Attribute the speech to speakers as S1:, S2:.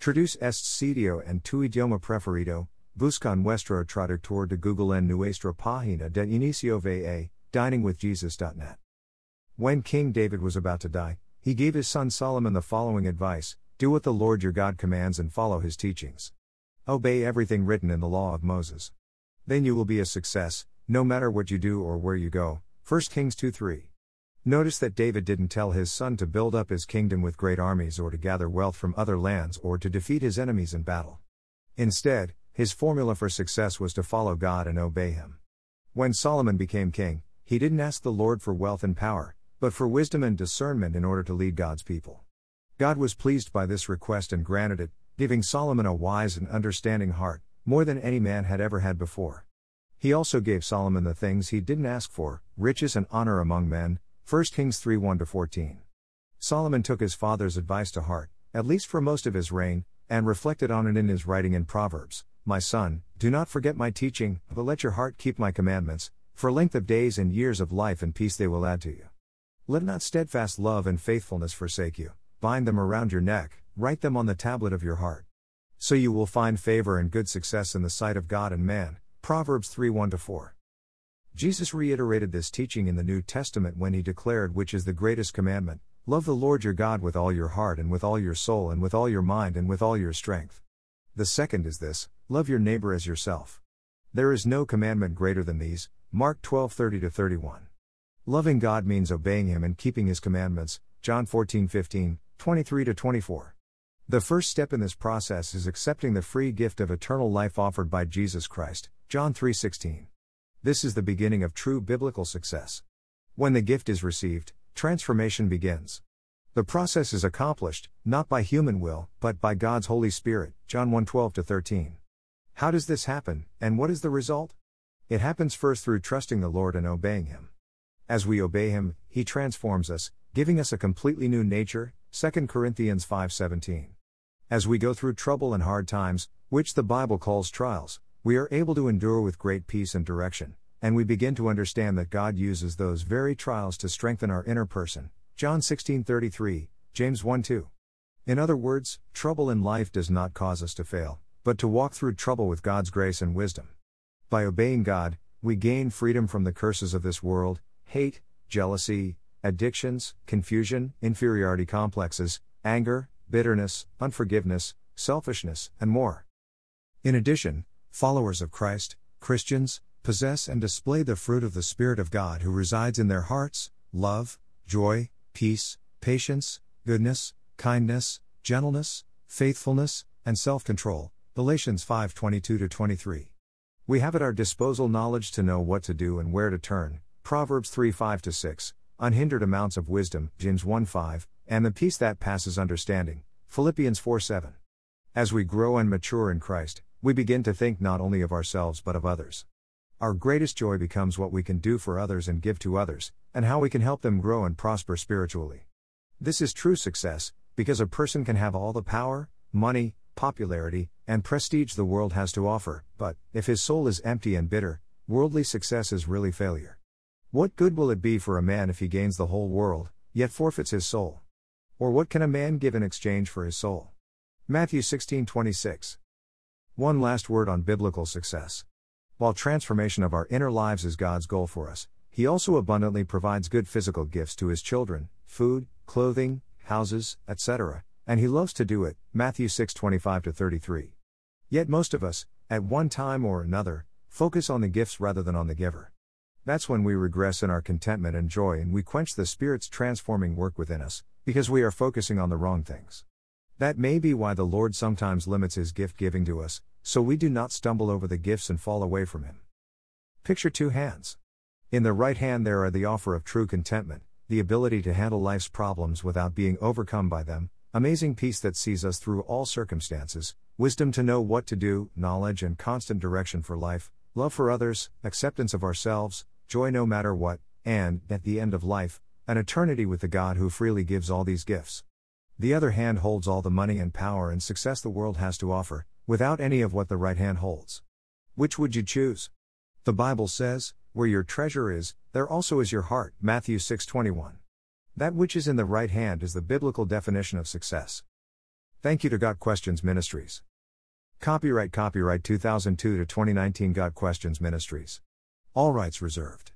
S1: Traduce este sitio en tu idioma preferido. Busca nuestro traductor de Google en nuestra página de inicio va, diningwithjesus.net. When King David was about to die, he gave his son Solomon the following advice Do what the Lord your God commands and follow his teachings. Obey everything written in the law of Moses. Then you will be a success, no matter what you do or where you go. 1 Kings 2 3. Notice that David didn't tell his son to build up his kingdom with great armies or to gather wealth from other lands or to defeat his enemies in battle. Instead, his formula for success was to follow God and obey Him. When Solomon became king, he didn't ask the Lord for wealth and power, but for wisdom and discernment in order to lead God's people. God was pleased by this request and granted it, giving Solomon a wise and understanding heart, more than any man had ever had before. He also gave Solomon the things he didn't ask for riches and honor among men, 1 Kings 3 1 14. Solomon took his father's advice to heart, at least for most of his reign, and reflected on it in his writing in Proverbs My son, do not forget my teaching, but let your heart keep my commandments, for length of days and years of life and peace they will add to you. Let not steadfast love and faithfulness forsake you, bind them around your neck, write them on the tablet of your heart. So you will find favor and good success in the sight of God and man. Proverbs 3 1 4. Jesus reiterated this teaching in the New Testament when he declared which is the greatest commandment Love the Lord your God with all your heart and with all your soul and with all your mind and with all your strength. The second is this love your neighbor as yourself. There is no commandment greater than these. Mark 12:30 31. Loving God means obeying him and keeping his commandments. John 14:15, 23 24. The first step in this process is accepting the free gift of eternal life offered by Jesus Christ. John 3:16. This is the beginning of true biblical success. When the gift is received, transformation begins. The process is accomplished, not by human will, but by God's Holy Spirit. John 1 12 13. How does this happen, and what is the result? It happens first through trusting the Lord and obeying Him. As we obey Him, He transforms us, giving us a completely new nature. 2 Corinthians 5:17. As we go through trouble and hard times, which the Bible calls trials, we are able to endure with great peace and direction, and we begin to understand that God uses those very trials to strengthen our inner person. John 16:33, James 1:2. In other words, trouble in life does not cause us to fail, but to walk through trouble with God's grace and wisdom. By obeying God, we gain freedom from the curses of this world, hate, jealousy, addictions, confusion, inferiority complexes, anger, bitterness, unforgiveness, selfishness, and more. In addition, followers of Christ, Christians, possess and display the fruit of the Spirit of God who resides in their hearts love, joy, peace, patience, goodness, kindness, gentleness, faithfulness, and self control. Galatians 5 22 23. We have at our disposal knowledge to know what to do and where to turn. Proverbs 3 5 6, unhindered amounts of wisdom, James 1 5, and the peace that passes understanding. Philippians 4 7. As we grow and mature in Christ, we begin to think not only of ourselves but of others. Our greatest joy becomes what we can do for others and give to others, and how we can help them grow and prosper spiritually. This is true success, because a person can have all the power, money, popularity, and prestige the world has to offer, but, if his soul is empty and bitter, worldly success is really failure. What good will it be for a man if he gains the whole world, yet forfeits his soul? Or what can a man give in exchange for his soul? Matthew 16:26. One last word on biblical success. While transformation of our inner lives is God's goal for us, He also abundantly provides good physical gifts to His children food, clothing, houses, etc., and He loves to do it. Matthew 6 25 33. Yet most of us, at one time or another, focus on the gifts rather than on the giver. That's when we regress in our contentment and joy and we quench the Spirit's transforming work within us, because we are focusing on the wrong things. That may be why the Lord sometimes limits His gift giving to us, so we do not stumble over the gifts and fall away from Him. Picture two hands. In the right hand, there are the offer of true contentment, the ability to handle life's problems without being overcome by them, amazing peace that sees us through all circumstances, wisdom to know what to do, knowledge and constant direction for life, love for others, acceptance of ourselves, joy no matter what, and, at the end of life, an eternity with the God who freely gives all these gifts. The other hand holds all the money and power and success the world has to offer, without any of what the right hand holds. Which would you choose? The Bible says, "Where your treasure is, there also is your heart." Matthew 6:21. That which is in the right hand is the biblical definition of success. Thank you to Got Questions Ministries. Copyright Copyright 2002 to 2019 Got Questions Ministries. All rights reserved.